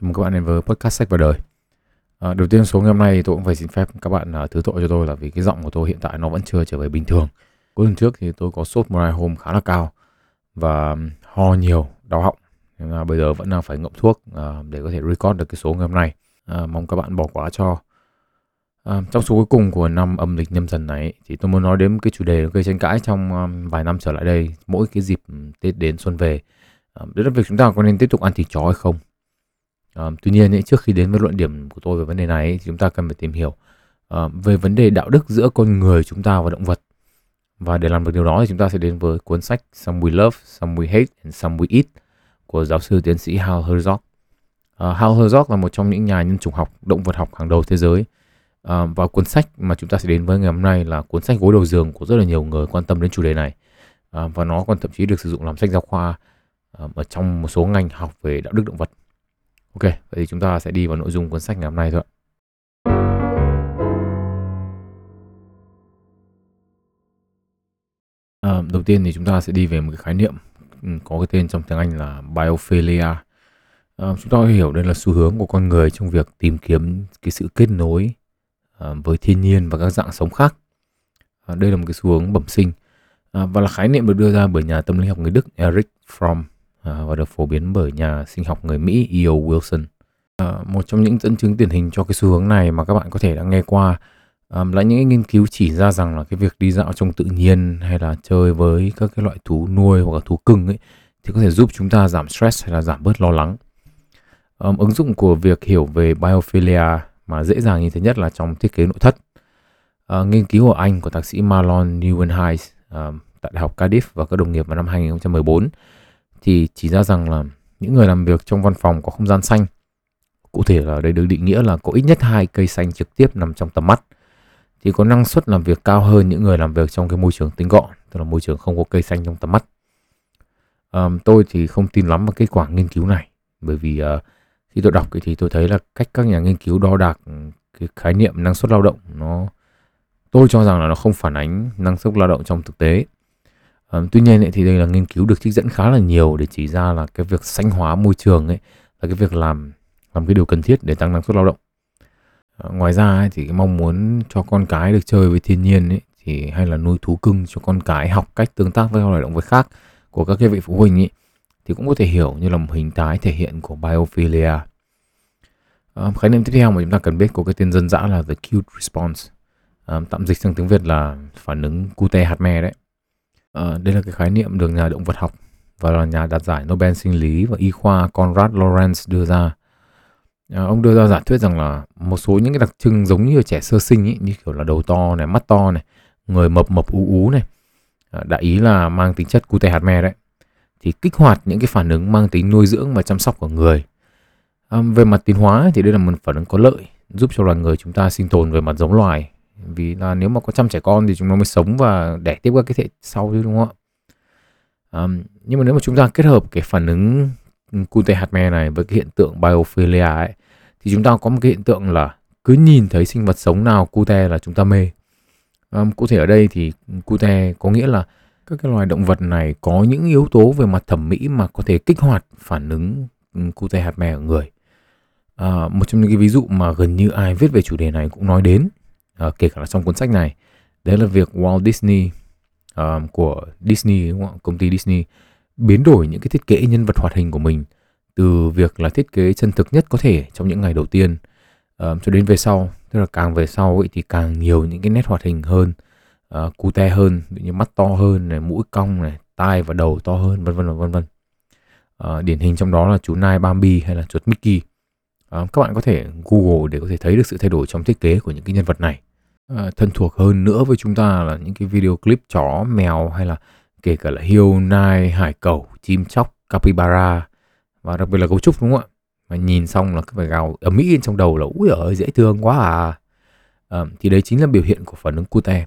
Chào mừng các bạn đến với podcast sách và đời. À, đầu tiên số ngày hôm nay tôi cũng phải xin phép các bạn uh, thứ tội cho tôi là vì cái giọng của tôi hiện tại nó vẫn chưa trở về bình thường. Cuối tuần trước thì tôi có sốt một hai hôm khá là cao và ho nhiều, đau họng. Nhưng mà bây giờ vẫn đang phải ngậm thuốc uh, để có thể record được cái số ngày hôm nay. Uh, mong các bạn bỏ qua cho. À, trong số cuối cùng của năm âm lịch nhâm dần này thì tôi muốn nói đến cái chủ đề gây tranh cãi trong um, vài năm trở lại đây mỗi cái dịp Tết đến xuân về À, đó là việc chúng ta có nên tiếp tục ăn thịt chó hay không À, tuy nhiên ấy, trước khi đến với luận điểm của tôi về vấn đề này ấy, thì chúng ta cần phải tìm hiểu à, về vấn đề đạo đức giữa con người chúng ta và động vật. Và để làm được điều đó thì chúng ta sẽ đến với cuốn sách Some We Love, Some We Hate and Some We Eat của giáo sư tiến sĩ Hal Herzog. À, Hal Herzog là một trong những nhà nhân chủng học, động vật học hàng đầu thế giới. À, và cuốn sách mà chúng ta sẽ đến với ngày hôm nay là cuốn sách gối đầu giường của rất là nhiều người quan tâm đến chủ đề này. À, và nó còn thậm chí được sử dụng làm sách giáo khoa à, ở trong một số ngành học về đạo đức động vật. Ok, vậy thì chúng ta sẽ đi vào nội dung cuốn sách ngày hôm nay thôi. À, đầu tiên thì chúng ta sẽ đi về một cái khái niệm ừ, có cái tên trong tiếng Anh là biophilia. À, chúng ta hiểu đây là xu hướng của con người trong việc tìm kiếm cái sự kết nối à, với thiên nhiên và các dạng sống khác. À, đây là một cái xu hướng bẩm sinh à, và là khái niệm được đưa ra bởi nhà tâm lý học người Đức Eric Fromm À, và được phổ biến bởi nhà sinh học người Mỹ E.O. Wilson. À, một trong những dẫn chứng điển hình cho cái xu hướng này mà các bạn có thể đã nghe qua à, là những nghiên cứu chỉ ra rằng là cái việc đi dạo trong tự nhiên hay là chơi với các cái loại thú nuôi hoặc là thú cưng ấy thì có thể giúp chúng ta giảm stress hay là giảm bớt lo lắng. Ứng dụng của việc hiểu về biophilia mà dễ dàng nhìn thấy nhất là trong thiết kế nội thất. À, nghiên cứu ở Anh của thạc sĩ Marlon Neuwenhuis tại Đại học Cardiff và các đồng nghiệp vào năm 2014 thì chỉ ra rằng là những người làm việc trong văn phòng có không gian xanh cụ thể là đây được định nghĩa là có ít nhất hai cây xanh trực tiếp nằm trong tầm mắt. Thì có năng suất làm việc cao hơn những người làm việc trong cái môi trường tinh gọn tức là môi trường không có cây xanh trong tầm mắt. À, tôi thì không tin lắm vào kết quả nghiên cứu này bởi vì à, khi tôi đọc thì tôi thấy là cách các nhà nghiên cứu đo đạc ừ, cái khái niệm năng suất lao động nó tôi cho rằng là nó không phản ánh năng suất lao động trong thực tế. Tuy nhiên ấy, thì đây là nghiên cứu được trích dẫn khá là nhiều để chỉ ra là cái việc xanh hóa môi trường ấy là cái việc làm làm cái điều cần thiết để tăng năng suất lao động. Ờ, ngoài ra ấy, thì cái mong muốn cho con cái được chơi với thiên nhiên ấy thì hay là nuôi thú cưng cho con cái học cách tương tác với các loài động vật khác của các cái vị phụ huynh ấy thì cũng có thể hiểu như là một hình thái thể hiện của biophilia. Khái niệm tiếp theo mà chúng ta cần biết của cái tên dân dã là the cute response. Tạm dịch sang tiếng Việt là phản ứng cute hạt me đấy. Ờ, đây là cái khái niệm được nhà động vật học và là nhà đạt giải Nobel sinh lý và y khoa Conrad Lorenz đưa ra. À, ông đưa ra giả thuyết rằng là một số những cái đặc trưng giống như trẻ sơ sinh ý, như kiểu là đầu to này, mắt to này, người mập mập ú ú này, à, đại ý là mang tính chất cute hạt me đấy, thì kích hoạt những cái phản ứng mang tính nuôi dưỡng và chăm sóc của người. À, về mặt tiến hóa thì đây là một phản ứng có lợi giúp cho loài người chúng ta sinh tồn về mặt giống loài vì là nếu mà có chăm trẻ con thì chúng nó mới sống và đẻ tiếp các cái thế sau chứ đúng không ạ? Um, nhưng mà nếu mà chúng ta kết hợp cái phản ứng cute hạt me này với cái hiện tượng biophilia ấy thì chúng ta có một cái hiện tượng là cứ nhìn thấy sinh vật sống nào cute là chúng ta mê. Um, cụ thể ở đây thì cute có nghĩa là các cái loài động vật này có những yếu tố về mặt thẩm mỹ mà có thể kích hoạt phản ứng cute hạt me ở người. À, một trong những cái ví dụ mà gần như ai viết về chủ đề này cũng nói đến uh, kể cả là trong cuốn sách này. Đấy là việc Walt Disney uh, của Disney đúng không? công ty Disney biến đổi những cái thiết kế nhân vật hoạt hình của mình từ việc là thiết kế chân thực nhất có thể trong những ngày đầu tiên uh, cho đến về sau. Tức là càng về sau ấy thì càng nhiều những cái nét hoạt hình hơn uh, cute hơn như mắt to hơn này mũi cong này tai và đầu to hơn vân vân vân vân. Uh, điển hình trong đó là chú nai Bambi hay là chuột Mickey. Uh, các bạn có thể Google để có thể thấy được sự thay đổi trong thiết kế của những cái nhân vật này. Ờ, thân thuộc hơn nữa với chúng ta là những cái video clip chó, mèo hay là kể cả là hiêu, nai, hải cẩu, chim chóc, capybara và đặc biệt là cấu trúc đúng không ạ? Mà nhìn xong là cứ phải gào ở Mỹ trong đầu là ui ơi dễ thương quá à. à thì đấy chính là biểu hiện của phản ứng cute.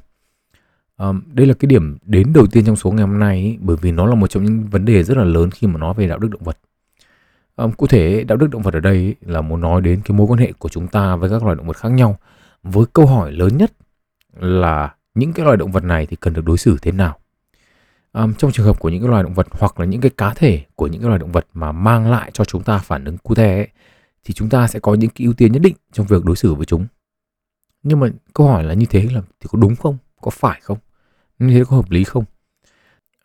À, đây là cái điểm đến đầu tiên trong số ngày hôm nay ý, bởi vì nó là một trong những vấn đề rất là lớn khi mà nói về đạo đức động vật. À, cụ thể đạo đức động vật ở đây là muốn nói đến cái mối quan hệ của chúng ta với các loài động vật khác nhau với câu hỏi lớn nhất là những cái loài động vật này thì cần được đối xử thế nào? Um, trong trường hợp của những cái loài động vật hoặc là những cái cá thể của những cái loài động vật mà mang lại cho chúng ta phản ứng cute ấy, thì chúng ta sẽ có những cái ưu tiên nhất định trong việc đối xử với chúng. Nhưng mà câu hỏi là như thế là thì có đúng không? Có phải không? Như thế có hợp lý không?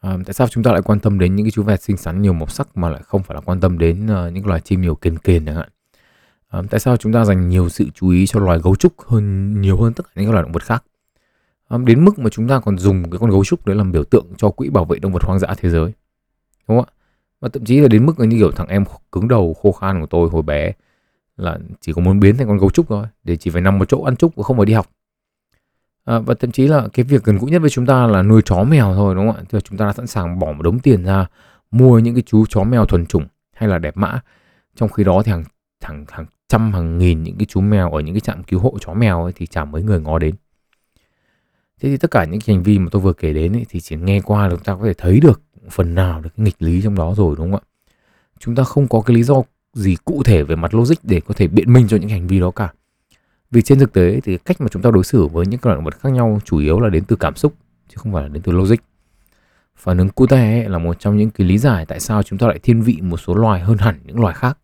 À, tại sao chúng ta lại quan tâm đến những cái chú vẹt xinh xắn nhiều màu sắc mà lại không phải là quan tâm đến uh, những loài chim nhiều kền kền chẳng hạn? À, tại sao chúng ta dành nhiều sự chú ý cho loài gấu trúc hơn nhiều hơn tất cả những loài động vật khác? À, đến mức mà chúng ta còn dùng cái con gấu trúc đấy làm biểu tượng cho quỹ bảo vệ động vật hoang dã thế giới đúng không ạ? Và thậm chí là đến mức như kiểu thằng em cứng đầu khô khan của tôi hồi bé là chỉ có muốn biến thành con gấu trúc thôi để chỉ phải nằm một chỗ ăn trúc và không phải đi học. À, và thậm chí là cái việc gần gũi nhất với chúng ta là nuôi chó mèo thôi đúng không ạ? Thì chúng ta đã sẵn sàng bỏ một đống tiền ra mua những cái chú chó mèo thuần chủng hay là đẹp mã trong khi đó thì hàng hàng hàng trăm hàng nghìn những cái chú mèo ở những cái trạm cứu hộ chó mèo ấy, thì chả mấy người ngó đến. Thế thì tất cả những cái hành vi mà tôi vừa kể đến ấy, thì chỉ nghe qua là chúng ta có thể thấy được phần nào được cái nghịch lý trong đó rồi đúng không ạ? Chúng ta không có cái lý do gì cụ thể về mặt logic để có thể biện minh cho những hành vi đó cả. Vì trên thực tế thì cách mà chúng ta đối xử với những loại động vật khác nhau chủ yếu là đến từ cảm xúc chứ không phải là đến từ logic. Phản ứng cute là một trong những cái lý giải tại sao chúng ta lại thiên vị một số loài hơn hẳn những loài khác.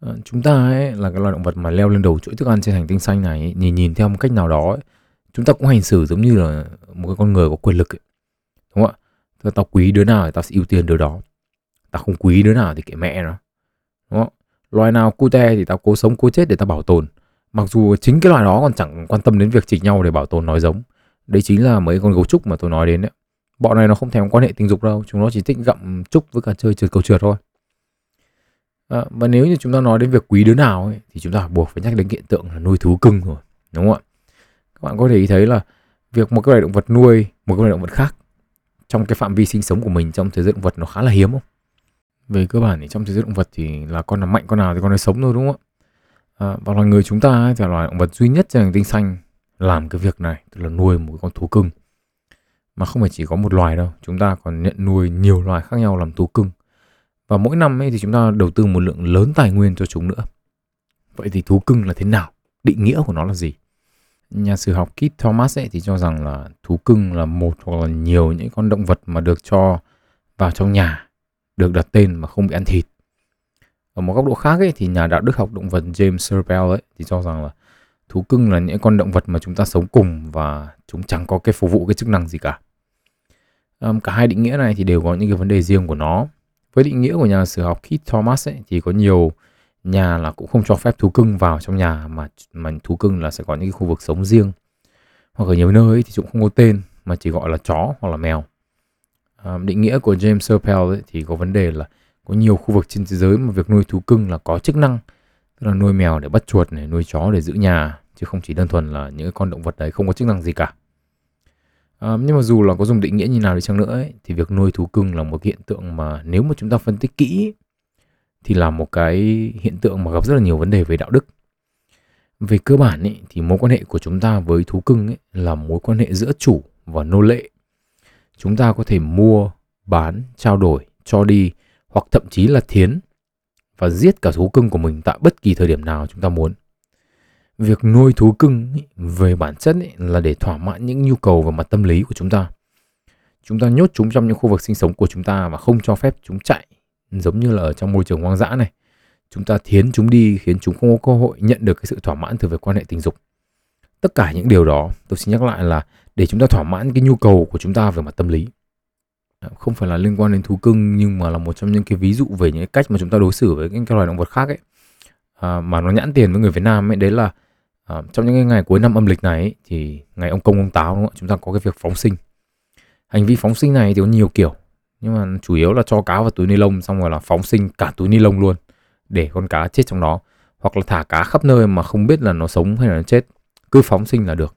Ờ, chúng ta ấy, là cái loài động vật mà leo lên đầu chuỗi thức ăn trên hành tinh xanh này ấy, nhìn nhìn theo một cách nào đó ấy, chúng ta cũng hành xử giống như là một cái con người có quyền lực ấy. đúng không ạ? Tao quý đứa nào thì tao sẽ ưu tiên đứa đó. Tao không quý đứa nào thì kệ mẹ nó đúng không loài nào cute thì tao cố sống cố chết để tao bảo tồn. Mặc dù chính cái loài đó còn chẳng quan tâm đến việc chỉnh nhau để bảo tồn nói giống. Đấy chính là mấy con gấu trúc mà tôi nói đến đấy. Bọn này nó không thèm quan hệ tình dục đâu chúng nó chỉ thích gặm trúc với cả chơi trượt cầu trượt thôi à, và nếu như chúng ta nói đến việc quý đứa nào ấy, thì chúng ta buộc phải nhắc đến hiện tượng là nuôi thú cưng rồi đúng không ạ? Các bạn có thể thấy là việc một cái loài động vật nuôi một cái loài động vật khác trong cái phạm vi sinh sống của mình trong thế giới động vật nó khá là hiếm không? Về cơ bản thì trong thế giới động vật thì là con nào mạnh con nào thì con ấy sống thôi đúng không ạ? À, và loài người chúng ta thì là loài động vật duy nhất trên hành tinh xanh làm cái việc này tức là nuôi một con thú cưng. Mà không phải chỉ có một loài đâu chúng ta còn nhận nuôi nhiều loài khác nhau làm thú cưng và mỗi năm ấy thì chúng ta đầu tư một lượng lớn tài nguyên cho chúng nữa vậy thì thú cưng là thế nào định nghĩa của nó là gì nhà sử học Keith Thomas ấy thì cho rằng là thú cưng là một hoặc là nhiều những con động vật mà được cho vào trong nhà được đặt tên mà không bị ăn thịt. Ở một góc độ khác ấy, thì nhà đạo đức học động vật James Serpell ấy thì cho rằng là thú cưng là những con động vật mà chúng ta sống cùng và chúng chẳng có cái phục vụ cái chức năng gì cả. Um, cả hai định nghĩa này thì đều có những cái vấn đề riêng của nó. Với định nghĩa của nhà sử học Keith Thomas ấy, thì có nhiều nhà là cũng không cho phép thú cưng vào trong nhà mà mà thú cưng là sẽ có những cái khu vực sống riêng. Hoặc ở nhiều nơi ấy thì cũng không có tên mà chỉ gọi là chó hoặc là mèo. À, định nghĩa của James Serpell ấy, thì có vấn đề là có nhiều khu vực trên thế giới mà việc nuôi thú cưng là có chức năng. Tức là nuôi mèo để bắt chuột này nuôi chó để giữ nhà chứ không chỉ đơn thuần là những con động vật đấy không có chức năng gì cả à, nhưng mà dù là có dùng định nghĩa như nào đi chăng nữa ấy, thì việc nuôi thú cưng là một hiện tượng mà nếu mà chúng ta phân tích kỹ thì là một cái hiện tượng mà gặp rất là nhiều vấn đề về đạo đức. Về cơ bản ấy thì mối quan hệ của chúng ta với thú cưng ấy là mối quan hệ giữa chủ và nô lệ. Chúng ta có thể mua bán trao đổi cho đi hoặc thậm chí là thiến và giết cả thú cưng của mình tại bất kỳ thời điểm nào chúng ta muốn việc nuôi thú cưng ý, về bản chất ý, là để thỏa mãn những nhu cầu về mặt tâm lý của chúng ta. Chúng ta nhốt chúng trong những khu vực sinh sống của chúng ta và không cho phép chúng chạy giống như là ở trong môi trường hoang dã này. Chúng ta thiến chúng đi khiến chúng không có cơ hội nhận được cái sự thỏa mãn từ việc quan hệ tình dục. Tất cả những điều đó tôi xin nhắc lại là để chúng ta thỏa mãn cái nhu cầu của chúng ta về mặt tâm lý. Không phải là liên quan đến thú cưng nhưng mà là một trong những cái ví dụ về những cái cách mà chúng ta đối xử với những cái loài động vật khác ấy. À, mà nó nhãn tiền với người Việt Nam ấy đấy là à, trong những ngày cuối năm âm lịch này ấy, thì ngày ông công ông táo đúng không? chúng ta có cái việc phóng sinh. Hành vi phóng sinh này thì có nhiều kiểu nhưng mà chủ yếu là cho cá vào túi ni lông xong rồi là phóng sinh cả túi ni lông luôn để con cá chết trong đó. Hoặc là thả cá khắp nơi mà không biết là nó sống hay là nó chết cứ phóng sinh là được.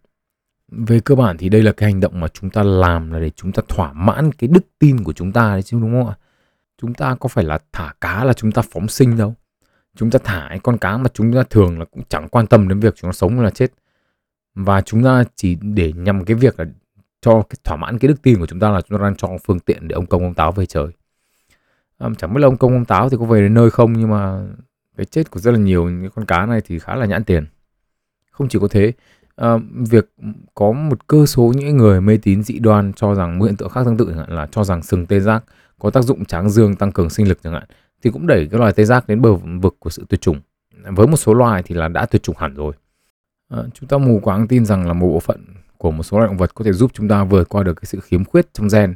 Về cơ bản thì đây là cái hành động mà chúng ta làm là để chúng ta thỏa mãn cái đức tin của chúng ta đấy chứ đúng không ạ? Chúng ta có phải là thả cá là chúng ta phóng sinh đâu? Chúng ta thả cái con cá mà chúng ta thường là cũng chẳng quan tâm đến việc chúng nó sống hay là chết. Và chúng ta chỉ để nhằm cái việc là cho cái thỏa mãn cái đức tin của chúng ta là chúng ta đang cho phương tiện để ông công ông táo về trời. À, chẳng biết là ông công ông táo thì có về đến nơi không nhưng mà cái chết của rất là nhiều những con cá này thì khá là nhãn tiền. Không chỉ có thế à, việc có một cơ số những người mê tín dị đoan cho rằng một hiện tượng khác tương tự chẳng hạn là cho rằng sừng tê giác có tác dụng tráng dương tăng cường sinh lực chẳng hạn thì cũng đẩy cái loài tê giác đến bờ vực của sự tuyệt chủng. Với một số loài thì là đã tuyệt chủng hẳn rồi. À, chúng ta mù quáng tin rằng là một bộ phận của một số loài động vật có thể giúp chúng ta vượt qua được cái sự khiếm khuyết trong gen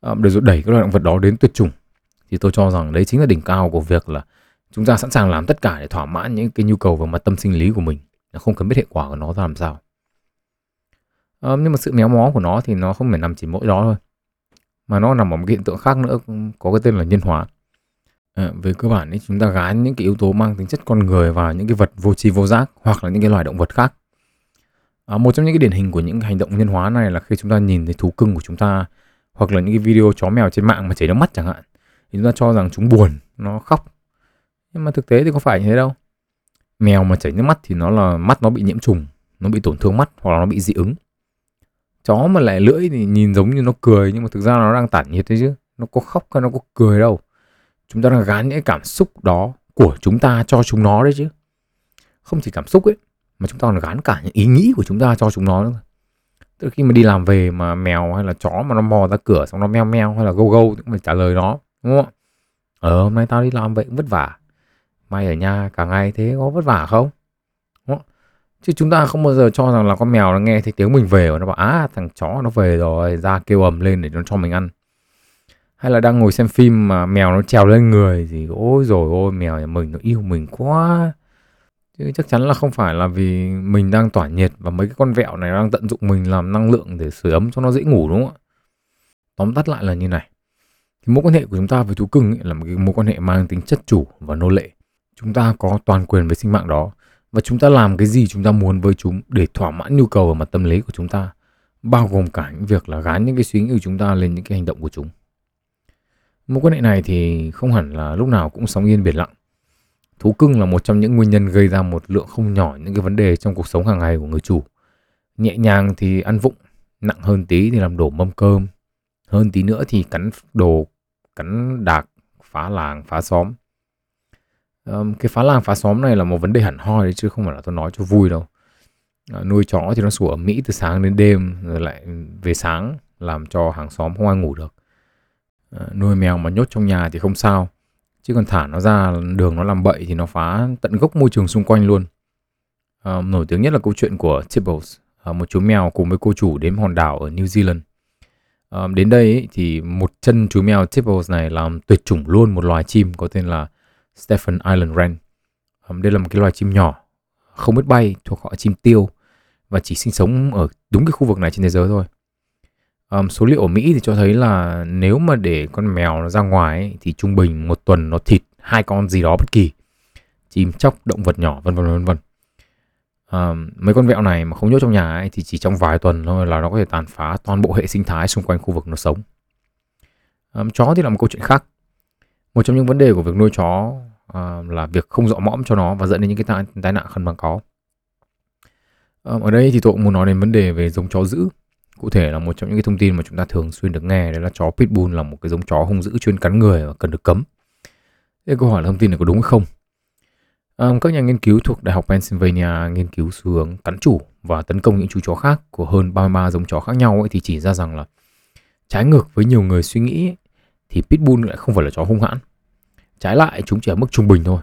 à, để rồi đẩy các loài động vật đó đến tuyệt chủng. Thì tôi cho rằng đấy chính là đỉnh cao của việc là chúng ta sẵn sàng làm tất cả để thỏa mãn những cái nhu cầu về mặt tâm sinh lý của mình không cần biết hệ quả của nó ra làm sao. À, nhưng mà sự méo mó của nó thì nó không phải nằm chỉ mỗi đó thôi mà nó nằm ở một cái hiện tượng khác nữa có cái tên là nhân hóa à, về cơ bản ấy chúng ta gán những cái yếu tố mang tính chất con người vào những cái vật vô tri vô giác hoặc là những cái loài động vật khác. À, một trong những cái điển hình của những hành động nhân hóa này là khi chúng ta nhìn thấy thú cưng của chúng ta hoặc là những cái video chó mèo trên mạng mà chảy nước mắt chẳng hạn thì chúng ta cho rằng chúng buồn nó khóc. Nhưng mà thực tế thì có phải như thế đâu. Mèo mà chảy nước mắt thì nó là mắt nó bị nhiễm trùng nó bị tổn thương mắt hoặc là nó bị dị ứng. Chó mà lại lưỡi thì nhìn giống như nó cười nhưng mà thực ra nó đang tản nhiệt đấy chứ nó có khóc hay nó có cười đâu chúng ta đang gán những cảm xúc đó của chúng ta cho chúng nó đấy chứ. Không chỉ cảm xúc ấy, mà chúng ta còn gán cả những ý nghĩ của chúng ta cho chúng nó nữa. Tức là khi mà đi làm về mà mèo hay là chó mà nó mò ra cửa xong nó meo meo hay là gâu gâu cũng phải trả lời nó, đúng không ờ hôm nay tao đi làm vậy cũng vất vả. Mày ở nhà cả ngày thế có vất vả không? Đúng không? chứ chúng ta không bao giờ cho rằng là con mèo nó nghe thấy tiếng mình về và nó bảo, á, thằng chó nó về rồi, ra kêu ầm lên để nó cho mình ăn hay là đang ngồi xem phim mà mèo nó trèo lên người thì ôi rồi ôi, mèo nhà mình nó yêu mình quá. Chứ chắc chắn là không phải là vì mình đang tỏa nhiệt và mấy cái con vẹo này đang tận dụng mình làm năng lượng để sưởi ấm cho nó dễ ngủ, đúng không ạ? Tóm tắt lại là như này. Cái mối quan hệ của chúng ta với thú cưng ấy là một cái mối quan hệ mang tính chất chủ và nô lệ. Chúng ta có toàn quyền với sinh mạng đó và chúng ta làm cái gì chúng ta muốn với chúng để thỏa mãn nhu cầu và mặt tâm lý của chúng ta, bao gồm cả những việc là gán những cái suy nghĩ của chúng ta lên những cái hành động của chúng mối quan hệ này thì không hẳn là lúc nào cũng sóng yên biển lặng. Thú cưng là một trong những nguyên nhân gây ra một lượng không nhỏ những cái vấn đề trong cuộc sống hàng ngày của người chủ. Nhẹ nhàng thì ăn vụng nặng hơn tí thì làm đổ mâm cơm. Hơn tí nữa thì cắn đồ cắn đạc phá làng phá xóm. Um, cái phá làng phá xóm này là một vấn đề hẳn hoi đấy chứ không phải là tôi nói cho vui đâu. À, nuôi chó thì nó sủa ở mỹ từ sáng đến đêm rồi lại về sáng làm cho hàng xóm không ai ngủ được. Ờ, nuôi mèo mà nhốt trong nhà thì không sao. Chứ còn thả nó ra đường nó làm bậy thì nó phá tận gốc môi trường xung quanh luôn. À, nổi tiếng nhất là câu chuyện của Tibbles à, một chú mèo cùng với cô chủ đến hòn đảo ở New Zealand. À, đến đây ấy, thì một chân chú mèo Tibbles này làm tuyệt chủng luôn một loài chim có tên là Stephen Island Wren. À, đây là một cái loài chim nhỏ không biết bay thuộc họ chim tiêu và chỉ sinh sống ở đúng cái khu vực này trên thế giới thôi um, số liệu ở Mỹ thì cho thấy là nếu mà để con mèo nó ra ngoài ấy, thì trung bình một tuần nó thịt hai con gì đó bất kỳ. Chim chóc động vật nhỏ vân vân vân vân. Um, mấy con vẹo này mà không nhốt trong nhà ấy, thì chỉ trong vài tuần thôi là nó có thể tàn phá toàn bộ hệ sinh thái xung quanh khu vực nó sống. Um, chó thì là một câu chuyện khác. Một trong những vấn đề của việc nuôi chó uh, là việc không dọ mõm cho nó và dẫn đến những cái tai, tai nạn khẩn bằng có. Um, ở đây thì tôi cũng muốn nói đến vấn đề về giống chó giữ Cụ thể là một trong những cái thông tin mà chúng ta thường xuyên được nghe đấy là chó Pitbull là một cái giống chó hung dữ chuyên cắn người và cần được cấm. Thế câu hỏi là thông tin này có đúng hay không? À, các nhà nghiên cứu thuộc Đại học Pennsylvania nghiên cứu xu hướng cắn chủ và tấn công những chú chó khác của hơn 33 giống chó khác nhau ấy, thì chỉ ra rằng là trái ngược với nhiều người suy nghĩ ấy, thì Pitbull lại không phải là chó hung hãn. Trái lại chúng chỉ ở mức trung bình thôi.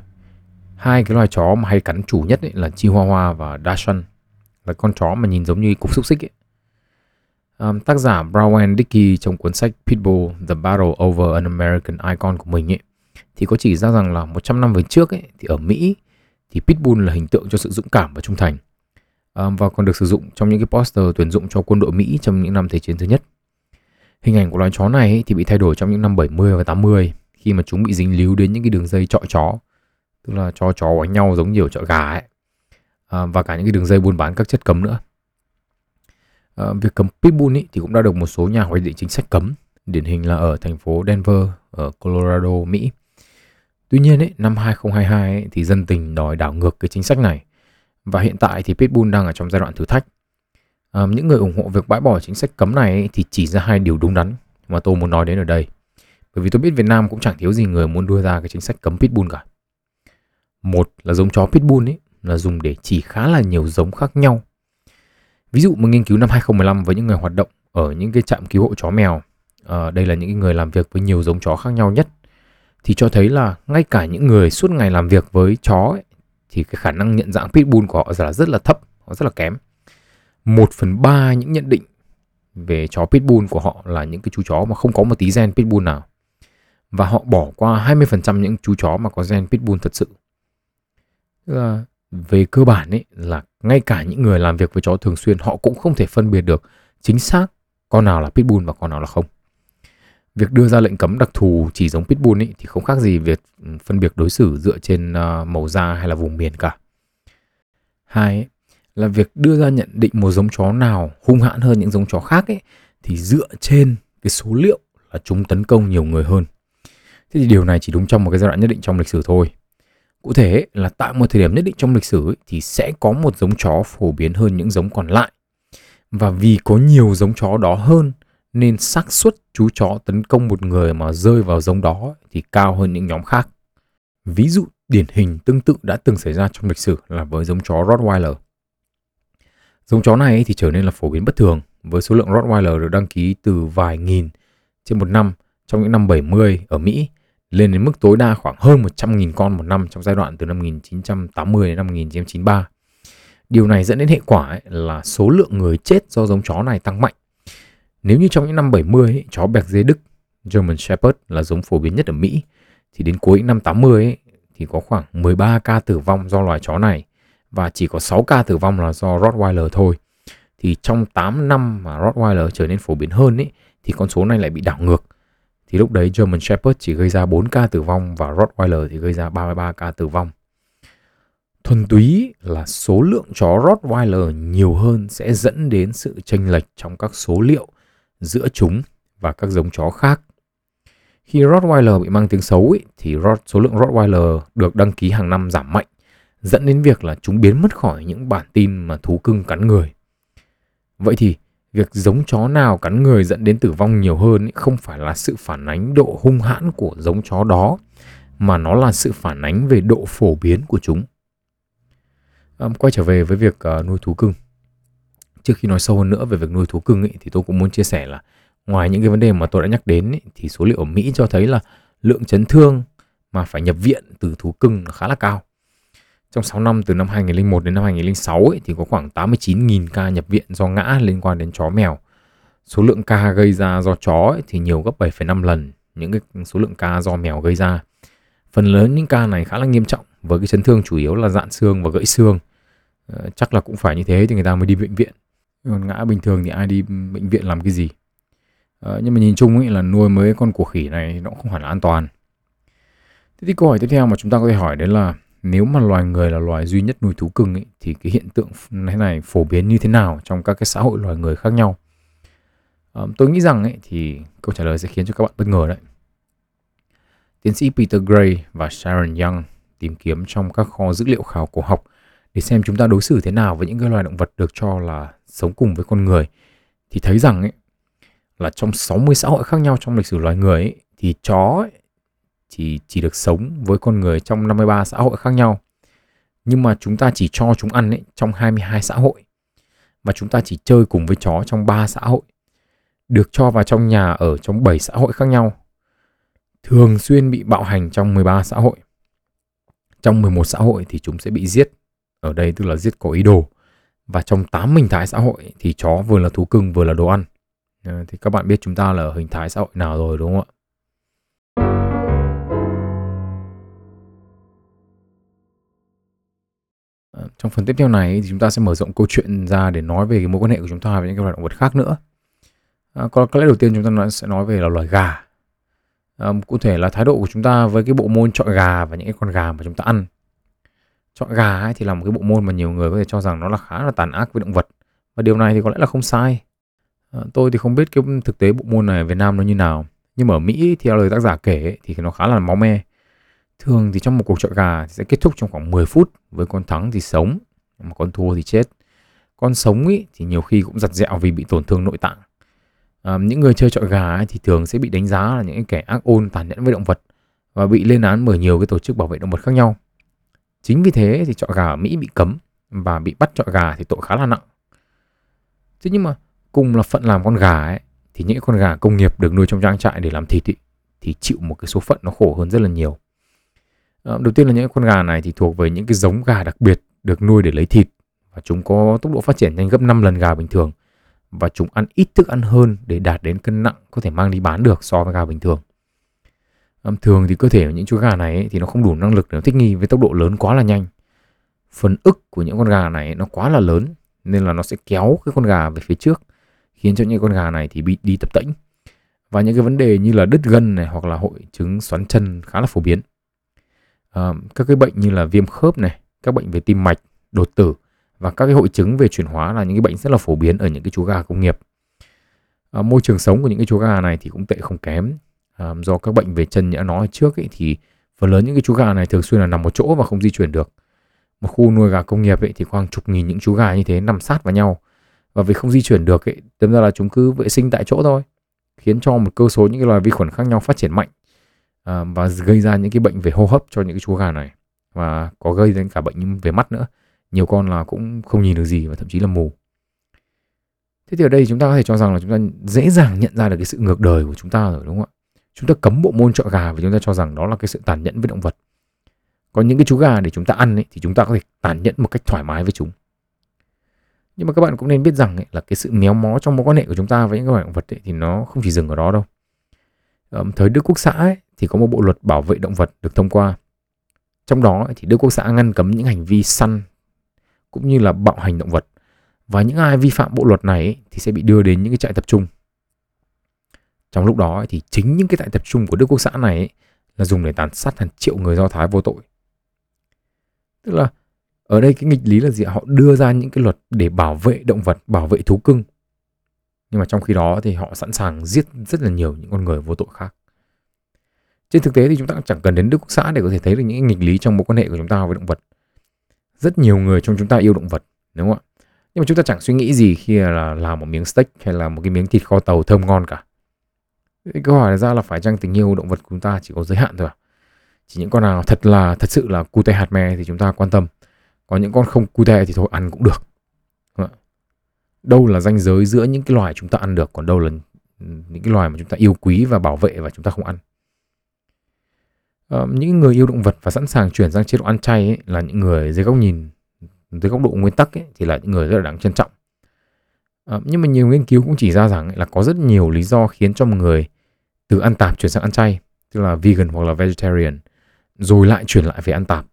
Hai cái loài chó mà hay cắn chủ nhất ấy là Chihuahua và Dachshund là con chó mà nhìn giống như cục xúc xích ấy Um, tác giả Brown Dickey trong cuốn sách Pitbull The Battle Over an American Icon của mình ấy thì có chỉ ra rằng là 100 năm về trước ấy thì ở Mỹ thì Pitbull là hình tượng cho sự dũng cảm và trung thành. Um, và còn được sử dụng trong những cái poster tuyển dụng cho quân đội Mỹ trong những năm Thế chiến thứ nhất. Hình ảnh của loài chó này ấy, thì bị thay đổi trong những năm 70 và 80 khi mà chúng bị dính líu đến những cái đường dây trọi chó tức là cho chó đánh nhau giống nhiều chợ gà ấy. À, và cả những cái đường dây buôn bán các chất cấm nữa. Ờ, việc cấm pitbull ý, thì cũng đã được một số nhà hoạch định chính sách cấm. Điển hình là ở thành phố Denver ở Colorado Mỹ. Tuy nhiên ý, năm 2022 ý, thì dân tình đòi đảo ngược cái chính sách này. Và hiện tại thì pitbull đang ở trong giai đoạn thử thách. À, những người ủng hộ việc bãi bỏ chính sách cấm này ý, thì chỉ ra hai điều đúng đắn mà tôi muốn nói đến ở đây. Bởi vì tôi biết Việt Nam cũng chẳng thiếu gì người muốn đưa ra cái chính sách cấm pitbull cả. Một là giống chó pitbull ấy là dùng để chỉ khá là nhiều giống khác nhau. Ví dụ một nghiên cứu năm 2015 với những người hoạt động ở những cái trạm cứu hộ chó mèo, à, đây là những người làm việc với nhiều giống chó khác nhau nhất, thì cho thấy là ngay cả những người suốt ngày làm việc với chó ấy, thì cái khả năng nhận dạng pitbull của họ là rất là thấp, họ rất là kém. 1 phần 3 những nhận định về chó pitbull của họ là những cái chú chó mà không có một tí gen pitbull nào. Và họ bỏ qua 20% những chú chó mà có gen pitbull thật sự. Tức là về cơ bản ấy là ngay cả những người làm việc với chó thường xuyên họ cũng không thể phân biệt được chính xác con nào là pitbull và con nào là không. Việc đưa ra lệnh cấm đặc thù chỉ giống pitbull ấy thì không khác gì việc ừ, phân biệt đối xử dựa trên ờ, màu da hay là vùng miền cả. Hai ấy, là việc đưa ra nhận định một giống chó nào hung hãn hơn những giống chó khác ấy thì dựa trên cái số liệu là chúng tấn công nhiều người hơn. Thế thì điều này chỉ đúng trong một cái giai đoạn nhất định trong lịch sử thôi. Cụ thể là tại một thời điểm nhất định trong lịch sử thì sẽ có một giống chó phổ biến hơn những giống còn lại. Và vì có nhiều giống chó đó hơn, nên xác suất chú chó tấn công một người mà rơi vào giống đó thì cao hơn những nhóm khác. Ví dụ, điển hình tương tự đã từng xảy ra trong lịch sử là với giống chó Rottweiler. Giống chó này thì trở nên là phổ biến bất thường, với số lượng Rottweiler được đăng ký từ vài nghìn trên một năm trong những năm 70 ở Mỹ lên đến mức tối đa khoảng hơn 100.000 con một năm trong giai đoạn từ năm 1980 đến năm 1993. Điều này dẫn đến hệ quả ấy là số lượng người chết do giống chó này tăng mạnh. Nếu như trong những năm 70, ấy, chó bẹc dê Đức, German Shepherd là giống phổ biến nhất ở Mỹ, thì đến cuối năm 80 ấy, thì có khoảng 13 ca tử vong do loài chó này và chỉ có 6 ca tử vong là do Rottweiler thôi. Thì trong 8 năm mà Rottweiler trở nên phổ biến hơn ấy, thì con số này lại bị đảo ngược thì lúc đấy German Shepherd chỉ gây ra 4 ca tử vong và Rottweiler thì gây ra 33 ca tử vong. Thuần túy là số lượng chó Rottweiler nhiều hơn sẽ dẫn đến sự chênh lệch trong các số liệu giữa chúng và các giống chó khác. Khi Rottweiler bị mang tiếng xấu ấy, thì số lượng Rottweiler được đăng ký hàng năm giảm mạnh, dẫn đến việc là chúng biến mất khỏi những bản tin mà thú cưng cắn người. Vậy thì việc giống chó nào cắn người dẫn đến tử vong nhiều hơn không phải là sự phản ánh độ hung hãn của giống chó đó mà nó là sự phản ánh về độ phổ biến của chúng. À, quay trở về với việc uh, nuôi thú cưng. Trước khi nói sâu hơn nữa về việc nuôi thú cưng ấy, thì tôi cũng muốn chia sẻ là ngoài những cái vấn đề mà tôi đã nhắc đến ấy, thì số liệu ở Mỹ cho thấy là lượng chấn thương mà phải nhập viện từ thú cưng khá là cao trong 6 năm từ năm 2001 đến năm 2006 ấy, thì có khoảng 89.000 ca nhập viện do ngã liên quan đến chó mèo. Số lượng ca gây ra do chó ấy, thì nhiều gấp 7,5 lần những cái số lượng ca do mèo gây ra. Phần lớn những ca này khá là nghiêm trọng với cái chấn thương chủ yếu là dạn xương và gãy xương. Ờ, chắc là cũng phải như thế thì người ta mới đi bệnh viện. Còn ngã bình thường thì ai đi bệnh viện làm cái gì? Ờ, nhưng mà nhìn chung ấy là nuôi mấy con của khỉ này nó cũng không hẳn là an toàn. Thế thì câu hỏi tiếp theo mà chúng ta có thể hỏi đấy là nếu mà loài người là loài duy nhất nuôi thú cưng ấy, thì cái hiện tượng này này phổ biến như thế nào trong các cái xã hội loài người khác nhau? À, tôi nghĩ rằng ấy, thì câu trả lời sẽ khiến cho các bạn bất ngờ đấy. Tiến sĩ Peter Gray và Sharon Young tìm kiếm trong các kho dữ liệu khảo cổ học để xem chúng ta đối xử thế nào với những cái loài động vật được cho là sống cùng với con người. Thì thấy rằng ấy, là trong 60 xã hội khác nhau trong lịch sử loài người ấy, thì chó ấy, thì chỉ được sống với con người trong 53 xã hội khác nhau. Nhưng mà chúng ta chỉ cho chúng ăn ấy, trong 22 xã hội. Và chúng ta chỉ chơi cùng với chó trong 3 xã hội. Được cho vào trong nhà ở trong 7 xã hội khác nhau. Thường xuyên bị bạo hành trong 13 xã hội. Trong 11 xã hội thì chúng sẽ bị giết. Ở đây tức là giết có ý đồ. Và trong 8 hình thái xã hội thì chó vừa là thú cưng vừa là đồ ăn. Ờ, thì các bạn biết chúng ta là ở hình thái xã hội nào rồi đúng không ạ? Ờ, trong phần tiếp theo này thì chúng ta sẽ mở rộng câu chuyện ra để nói về cái mối quan hệ của chúng ta với những cái loài động vật khác nữa. À, có, có lẽ đầu tiên chúng ta nói, sẽ nói về là loài gà. À, cụ thể là thái độ của chúng ta với cái bộ môn chọn gà và những cái con gà mà chúng ta ăn. Chọn gà ấy thì là một cái bộ môn mà nhiều người có thể cho rằng nó là khá là tàn ác với động vật. Và điều này thì có lẽ là không sai. À, tôi thì không biết cái thực tế bộ môn này ở Việt Nam nó như nào. Nhưng mà ở Mỹ theo lời tác giả kể ấy, thì nó khá là máu me. Thường thì trong một cuộc chọi gà thì sẽ kết thúc trong khoảng 10 phút với con thắng thì sống, mà con thua thì chết. Con sống ý, thì nhiều khi cũng giặt dẹo vì bị tổn thương nội tạng. À, những người chơi chọi gà ấy, thì thường sẽ bị đánh giá là những kẻ ác ôn tàn nhẫn với động vật và bị lên án bởi nhiều cái tổ chức bảo vệ động vật khác nhau. Chính vì thế thì chọi gà ở Mỹ bị cấm và bị bắt chọi gà thì tội khá là nặng. Thế nhưng mà cùng là phận làm con gà ấy, thì những con gà công nghiệp được nuôi trong trang trại để làm thịt ý, thì chịu một cái số phận nó khổ hơn rất là nhiều. Ờ, đầu tiên là những con gà này thì thuộc về những cái giống gà đặc biệt được nuôi để lấy thịt và chúng có tốc độ phát triển nhanh gấp 5 lần gà bình thường và chúng ăn ít thức ăn hơn để đạt đến cân nặng có thể mang đi bán được so với gà bình thường. thường thì cơ thể của những chú gà này thì nó không đủ năng lực để thích nghi với tốc độ lớn quá là nhanh. Phần ức của những con gà này nó quá là lớn nên là nó sẽ kéo cái con gà về phía trước, khiến cho những con gà này thì bị đi tập tễnh và những cái vấn đề như là đứt gân này hoặc là hội chứng xoắn chân khá là phổ biến các cái bệnh như là viêm khớp này các bệnh về tim mạch đột tử và các cái hội chứng về chuyển hóa là những cái bệnh rất là phổ biến ở những cái chú gà công nghiệp. À, môi trường sống của những cái chú gà này thì cũng tệ không kém. À, do các bệnh về chân như đã nói trước ấy, thì phần lớn những cái chú gà này thường xuyên là nằm một chỗ và không di chuyển được. Một khu nuôi gà công nghiệp ấy thì khoảng chục nghìn những chú gà như thế nằm sát vào nhau. Và vì không di chuyển được ấy, đâm ra là chúng cứ vệ sinh tại chỗ thôi khiến cho một cơ số những cái loài vi khuẩn khác nhau phát triển mạnh à, và gây ra những cái bệnh về hô hấp cho những cái chú gà này. Và có gây đến cả bệnh về mắt nữa. Nhiều con là cũng không nhìn được gì và thậm chí là mù. Thế thì ở đây chúng ta có thể cho rằng là chúng ta dễ dàng nhận ra được cái sự ngược đời của chúng ta rồi đúng không ạ? Chúng ta cấm bộ môn chọi gà và chúng ta cho rằng đó là cái sự tàn nhẫn với động vật. Có những cái chú gà để chúng ta ăn ấy, thì chúng ta có thể tàn nhẫn một cách thoải mái với chúng. Nhưng mà các bạn cũng nên biết rằng ấy, là cái sự méo mó trong mối quan hệ của chúng ta với những cái động vật ấy, thì nó không chỉ dừng ở đó đâu thời Đức Quốc xã ấy, thì có một bộ luật bảo vệ động vật được thông qua. Trong đó thì Đức Quốc xã ngăn cấm những hành vi săn cũng như là bạo hành động vật. Và những ai vi phạm bộ luật này ấy, thì sẽ bị đưa đến những cái trại tập trung. Trong lúc đó ấy, thì chính những cái trại tập trung của Đức Quốc xã này ấy, là dùng để tàn sát hàng triệu người Do Thái vô tội. Tức là ở đây cái nghịch lý là gì họ đưa ra những cái luật để bảo vệ động vật bảo vệ thú cưng nhưng mà trong khi đó thì họ sẵn sàng giết rất là nhiều những con người vô tội khác. Trên thực tế thì chúng ta chẳng cần đến đức quốc xã để có thể thấy được những nghịch lý trong mối quan hệ của chúng ta với động vật. Rất nhiều người trong chúng ta yêu động vật, đúng không ạ? Nhưng mà chúng ta chẳng suy nghĩ gì khi là làm một miếng steak hay là một cái miếng thịt kho tàu thơm ngon cả. Câu hỏi ra là phải chăng tình yêu động vật của chúng ta chỉ có giới hạn thôi à? Chỉ những con nào thật là, thật sự là cute hạt me thì chúng ta quan tâm. Còn những con không cute thì thôi ăn cũng được đâu là ranh giới giữa những cái loài chúng ta ăn được còn đâu là những cái loài mà chúng ta yêu quý và bảo vệ và chúng ta không ăn. À, những người yêu động vật và sẵn sàng chuyển sang chế độ ăn chay ấy, là những người dưới góc nhìn dưới góc độ nguyên tắc ấy, thì là những người rất là đáng trân trọng. À, nhưng mà nhiều nghiên cứu cũng chỉ ra rằng ấy, là có rất nhiều lý do khiến cho một người từ ăn tạp chuyển sang ăn chay tức là vegan hoặc là vegetarian rồi lại chuyển lại về ăn tạp.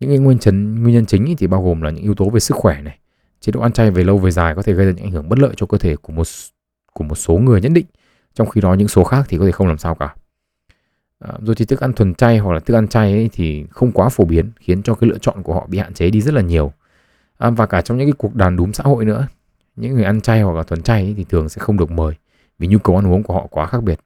Những cái nguyên chấn nguyên nhân chính thì bao gồm là những yếu tố về sức khỏe này chế độ ăn chay về lâu về dài có thể gây ra những ảnh hưởng bất lợi cho cơ thể của một của một số người nhất định trong khi đó những số khác thì có thể không làm sao cả. À, rồi thì thức ăn thuần chay hoặc là thức ăn chay ấy thì không quá phổ biến khiến cho cái lựa chọn của họ bị hạn chế đi rất là nhiều. À, và cả trong những cái cuộc đàn đúm xã hội nữa những người ăn chay hoặc là thuần chay ấy thì thường sẽ không được mời vì nhu cầu ăn uống của họ quá khác biệt.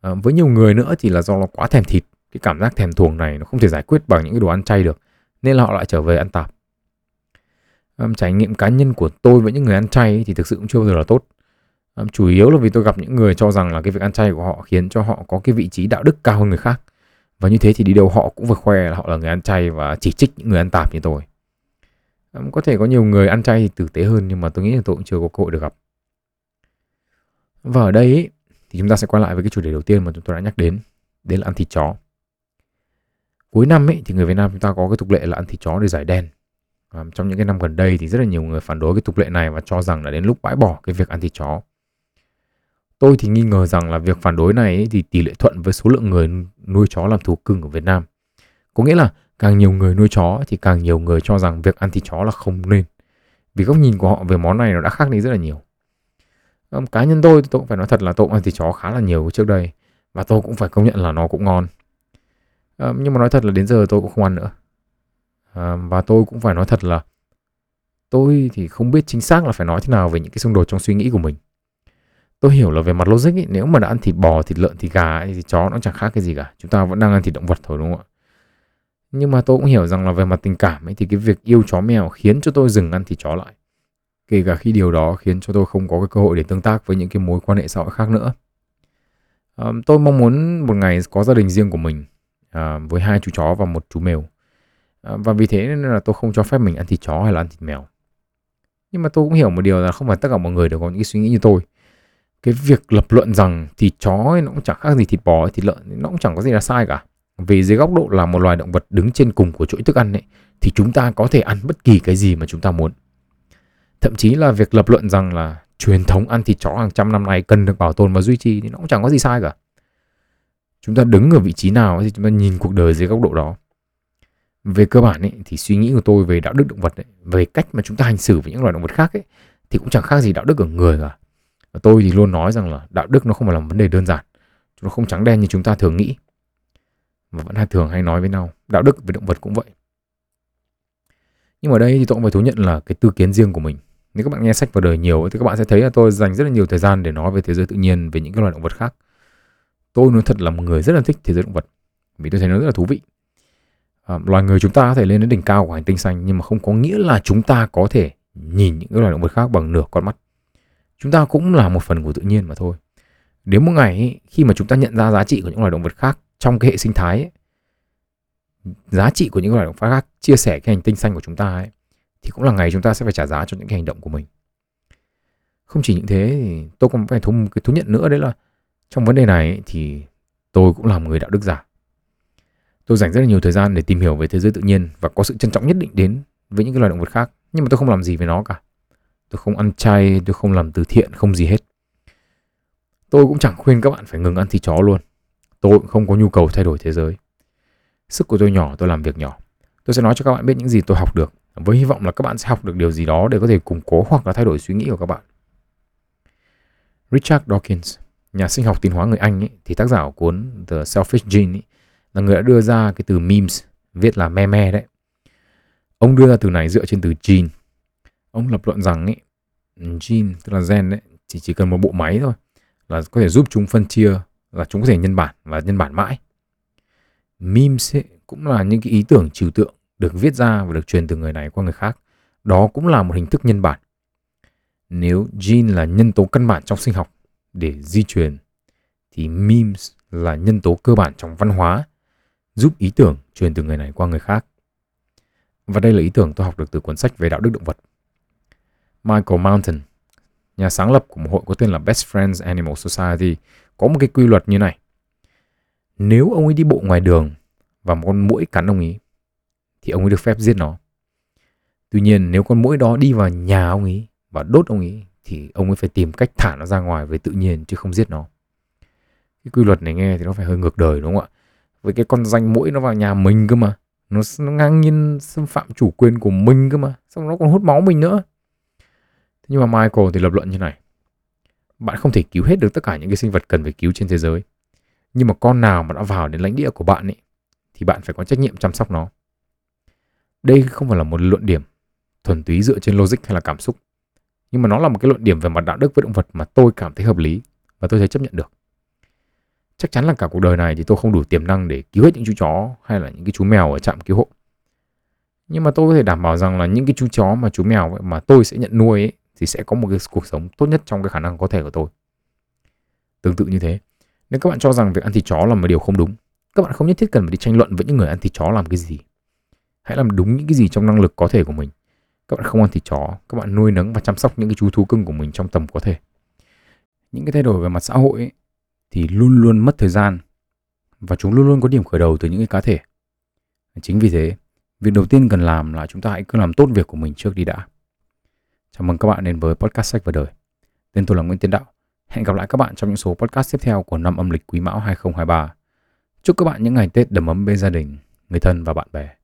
À, với nhiều người nữa thì là do nó quá thèm thịt cái cảm giác thèm thuồng này nó không thể giải quyết bằng những cái đồ ăn chay được nên là họ lại trở về ăn tạp um, trải nghiệm cá nhân của tôi với những người ăn chay thì thực sự cũng chưa bao giờ là tốt. Um, chủ yếu là vì tôi gặp những người cho rằng là cái việc ăn chay của họ khiến cho họ có cái vị trí đạo đức cao hơn người khác. Và như thế thì đi đâu họ cũng phải khoe là họ là người ăn chay và chỉ trích những người ăn tạp như tôi. Um, có thể có nhiều người ăn chay thì tử tế hơn nhưng mà tôi nghĩ là tôi cũng chưa có cơ hội được gặp. Và ở đây ý, thì chúng ta sẽ quay lại với cái chủ đề đầu tiên mà chúng tôi đã nhắc đến đấy là ăn thịt chó. Cuối năm ấy thì người Việt Nam chúng ta có cái tục lệ là ăn thịt chó để giải đen à, trong những cái năm gần đây thì rất là nhiều người phản đối cái tục lệ này và cho rằng là đến lúc bãi bỏ cái việc ăn thịt chó. Tôi thì nghi ngờ rằng là việc phản đối này ấy, thì tỷ lệ thuận với số lượng người nuôi chó làm thú cưng ở Việt Nam. Có nghĩa là càng nhiều người nuôi chó thì càng nhiều người cho rằng việc ăn thịt chó là không nên. Vì góc nhìn của họ về món này nó đã khác đi rất là nhiều. Cá nhân tôi tôi cũng phải nói thật là tôi cũng ăn thịt chó khá là nhiều trước đây và tôi cũng phải công nhận là nó cũng ngon. À, nhưng mà nói thật là đến giờ tôi cũng không ăn nữa à, và tôi cũng phải nói thật là tôi thì không biết chính xác là phải nói thế nào về những cái xung đột trong suy nghĩ của mình. Tôi hiểu là về mặt logic ấy, nếu mà đã ăn thịt bò thịt lợn thịt gà ấy, thì chó nó chẳng khác cái gì cả. Chúng ta vẫn đang ăn thịt động vật thôi đúng không ạ? Nhưng mà tôi cũng hiểu rằng là về mặt tình cảm ấy thì cái việc yêu chó mèo khiến cho tôi dừng ăn thịt chó lại. Kể cả khi điều đó khiến cho tôi không có cái cơ hội để tương tác với những cái mối quan hệ xã hội khác nữa. À, tôi mong muốn một ngày có gia đình riêng của mình à, với hai chú chó và một chú mèo. Ờ, và vì thế nên là tôi không cho phép mình ăn thịt chó hay là ăn thịt mèo nhưng mà tôi cũng hiểu một điều là không phải tất cả mọi người đều có những cái suy nghĩ như tôi cái việc lập luận rằng thịt chó ấy, nó cũng chẳng khác gì thịt bò thịt lợn nó cũng chẳng có gì là sai cả vì dưới góc độ là một loài động vật đứng trên cùng của chuỗi thức ăn ấy, thì chúng ta có thể ăn bất kỳ cái gì mà chúng ta muốn. Thậm chí là việc lập luận rằng là truyền thống ăn thịt chó hàng trăm năm nay cần được bảo tồn và duy trì thì nó cũng chẳng có gì sai cả. Chúng ta đứng ở vị trí nào thì chúng ta nhìn cuộc đời dưới góc độ đó. Về cơ bản ấy, thì suy nghĩ của tôi về đạo đức động vật ấy, về cách mà chúng ta hành xử với những loài động vật khác ấy, thì cũng chẳng khác gì đạo đức ở người cả. Và tôi thì luôn nói rằng là đạo đức nó không phải là một vấn đề đơn giản. Nó không trắng đen như chúng ta thường nghĩ. Và vẫn hay thường hay nói với nhau, đạo đức về động vật cũng vậy. Nhưng mà đây thì tôi cũng phải thú nhận là cái tư kiến riêng của mình. Nếu các bạn nghe sách vào đời nhiều thì các bạn sẽ thấy là tôi dành rất là nhiều thời gian để nói về thế giới tự nhiên, về những cái loài động vật khác. Tôi nói thật là một người rất là thích thế giới động vật vì tôi thấy nó rất là thú vị. Ờ, loài người chúng ta có thể lên đến đỉnh cao của hành tinh xanh nhưng mà không có nghĩa là chúng ta có thể nhìn những cái loài động vật khác bằng nửa con mắt. Chúng ta cũng là một phần của tự nhiên mà thôi. Đến một ngày ấy, khi mà chúng ta nhận ra giá trị của những loài động vật khác trong cái hệ sinh thái ấy, giá trị của những loài động vật khác chia sẻ cái hành tinh xanh của chúng ta ấy, thì cũng là ngày chúng ta sẽ phải trả giá cho những cái hành động của mình. Không chỉ những thế thì tôi còn phải thú thú nhận nữa đấy là trong vấn đề này ấy, thì tôi cũng là một người đạo đức giả. Tôi dành rất là nhiều thời gian để tìm hiểu về thế giới tự nhiên và có sự trân trọng nhất định đến với những cái loài động vật khác. Nhưng mà tôi không làm gì với nó cả. Tôi không ăn chay tôi không làm từ thiện không gì hết. Tôi cũng chẳng khuyên các bạn phải ngừng ăn thịt chó luôn. Tôi cũng không có nhu cầu thay đổi thế giới. Sức của tôi nhỏ tôi làm việc nhỏ. Tôi sẽ nói cho các bạn biết những gì tôi học được. Với hy vọng là các bạn sẽ học được điều gì đó để có thể củng cố hoặc là thay đổi suy nghĩ của các bạn. Richard Dawkins nhà sinh học tiến hóa người Anh ấy, thì tác giả của cuốn The Selfish Gene ấy, là người đã đưa ra cái từ memes viết là meme đấy Ông đưa ra từ này dựa trên từ gene. Ông lập luận rằng ấy, gene tức là gen đấy chỉ chỉ cần một bộ máy thôi là có thể giúp chúng phân chia là chúng có thể nhân bản và nhân bản mãi. Memes ấy, cũng là những cái ý tưởng trừu tượng được viết ra và được truyền từ người này qua người khác. Đó cũng là một hình thức nhân bản. Nếu gene là nhân tố căn bản trong sinh học để di truyền thì memes là nhân tố cơ bản trong văn hóa giúp ý tưởng truyền từ người này qua người khác. Và đây là ý tưởng tôi học được từ cuốn sách về đạo đức động vật. Michael Mountain, nhà sáng lập của một hội có tên là Best Friends Animal Society, có một cái quy luật như này. Nếu ông ấy đi bộ ngoài đường và một con muỗi cắn ông ấy, thì ông ấy được phép giết nó. Tuy nhiên nếu con muỗi đó đi vào nhà ông ấy và đốt ông ấy, thì ông ấy phải tìm cách thả nó ra ngoài về tự nhiên chứ không giết nó. Cái quy luật này nghe thì nó phải hơi ngược đời đúng không ạ? Với cái con danh mũi nó vào nhà mình cơ mà. Nó, nó ngang nhiên xâm phạm chủ quyền của mình cơ mà. Xong nó còn hút máu mình nữa. Thế nhưng mà Michael thì lập luận như này. Bạn không thể cứu hết được tất cả những cái sinh vật cần phải cứu trên thế giới. Nhưng mà con nào mà đã vào đến lãnh địa của bạn ấy thì bạn phải có trách nhiệm chăm sóc nó. Đây không phải là một luận điểm thuần túy dựa trên logic hay là cảm xúc. Nhưng mà nó là một cái luận điểm về mặt đạo đức với động vật mà tôi cảm thấy hợp lý và tôi thấy chấp nhận được chắc chắn là cả cuộc đời này thì tôi không đủ tiềm năng để cứu hết những chú chó hay là những cái chú mèo ở trạm cứu hộ. Nhưng mà tôi có thể đảm bảo rằng là những cái chú chó mà chú mèo mà tôi sẽ nhận nuôi ấy, thì sẽ có một cái cuộc sống tốt nhất trong cái khả năng có thể của tôi. Tương tự như thế nếu các bạn cho rằng việc ăn thịt chó là một điều không đúng các bạn không nhất thiết cần phải đi tranh luận với những người ăn thịt chó làm cái gì. Hãy làm đúng những cái gì trong năng lực có thể của mình. Các bạn không ăn thịt chó các bạn nuôi nấng và chăm sóc những cái chú thú cưng của mình trong tầm có thể. Những cái thay đổi về mặt xã hội ấy, thì luôn luôn mất thời gian và chúng luôn luôn có điểm khởi đầu từ những cái cá thể. Chính vì thế, việc đầu tiên cần làm là chúng ta hãy cứ làm tốt việc của mình trước đi đã. Chào mừng các bạn đến với podcast sách và đời. Tên tôi là Nguyễn Tiến Đạo. Hẹn gặp lại các bạn trong những số podcast tiếp theo của năm âm lịch Quý Mão 2023. Chúc các bạn những ngày Tết đầm ấm bên gia đình, người thân và bạn bè.